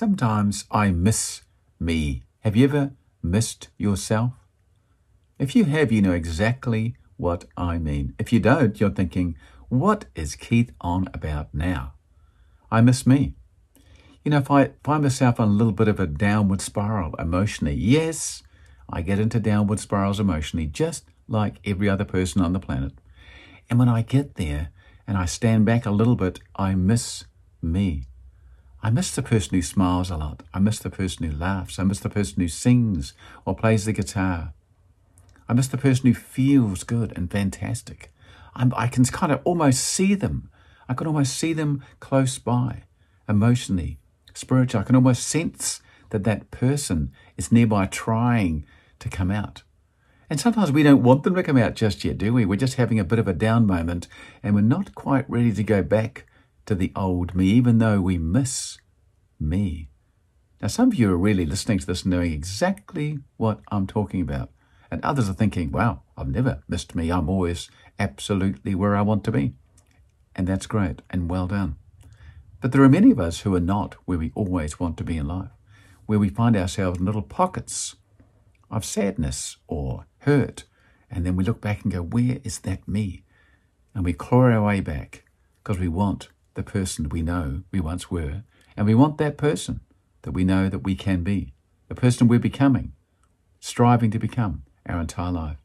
Sometimes I miss me. Have you ever missed yourself? If you have, you know exactly what I mean. If you don't, you're thinking, what is Keith on about now? I miss me. You know, if I find myself on a little bit of a downward spiral emotionally, yes, I get into downward spirals emotionally, just like every other person on the planet. And when I get there and I stand back a little bit, I miss me. I miss the person who smiles a lot. I miss the person who laughs. I miss the person who sings or plays the guitar. I miss the person who feels good and fantastic. I'm, i can kind of almost see them. I can almost see them close by, emotionally, spiritually. I can almost sense that that person is nearby trying to come out. And sometimes we don't want them to come out just yet, do we? We're just having a bit of a down moment and we're not quite ready to go back to the old me, even though we miss me. Now, some of you are really listening to this knowing exactly what I'm talking about. And others are thinking, wow, I've never missed me. I'm always absolutely where I want to be. And that's great and well done. But there are many of us who are not where we always want to be in life, where we find ourselves in little pockets of sadness or hurt. And then we look back and go, where is that me? And we claw our way back because we want the person we know we once were, and we want that person that we know that we can be, the person we're becoming, striving to become our entire life.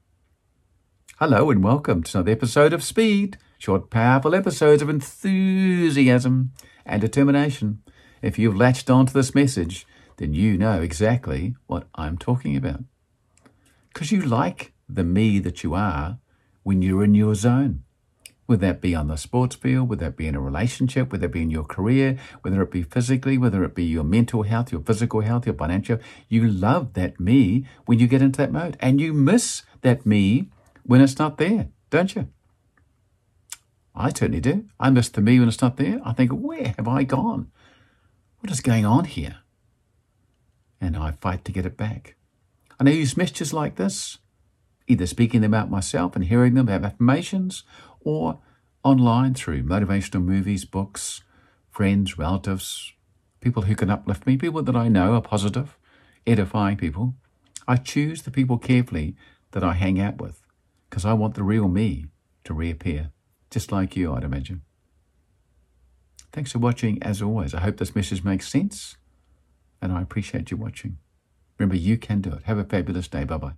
Hello and welcome to another episode of Speed, short, powerful episodes of enthusiasm and determination. If you've latched onto this message, then you know exactly what I'm talking about. Because you like the me that you are when you're in your zone. Would that be on the sports field? Would that be in a relationship? Would that be in your career? Whether it be physically, whether it be your mental health, your physical health, your financial, you love that me when you get into that mode. And you miss that me when it's not there, don't you? I certainly do. I miss the me when it's not there. I think, where have I gone? What is going on here? And I fight to get it back. And I use messages like this, either speaking them out myself and hearing them, have affirmations, or online through motivational movies, books, friends, relatives, people who can uplift me, people that I know are positive, edifying people. I choose the people carefully that I hang out with because I want the real me to reappear, just like you, I'd imagine. Thanks for watching as always. I hope this message makes sense and I appreciate you watching. Remember, you can do it. Have a fabulous day. Bye bye.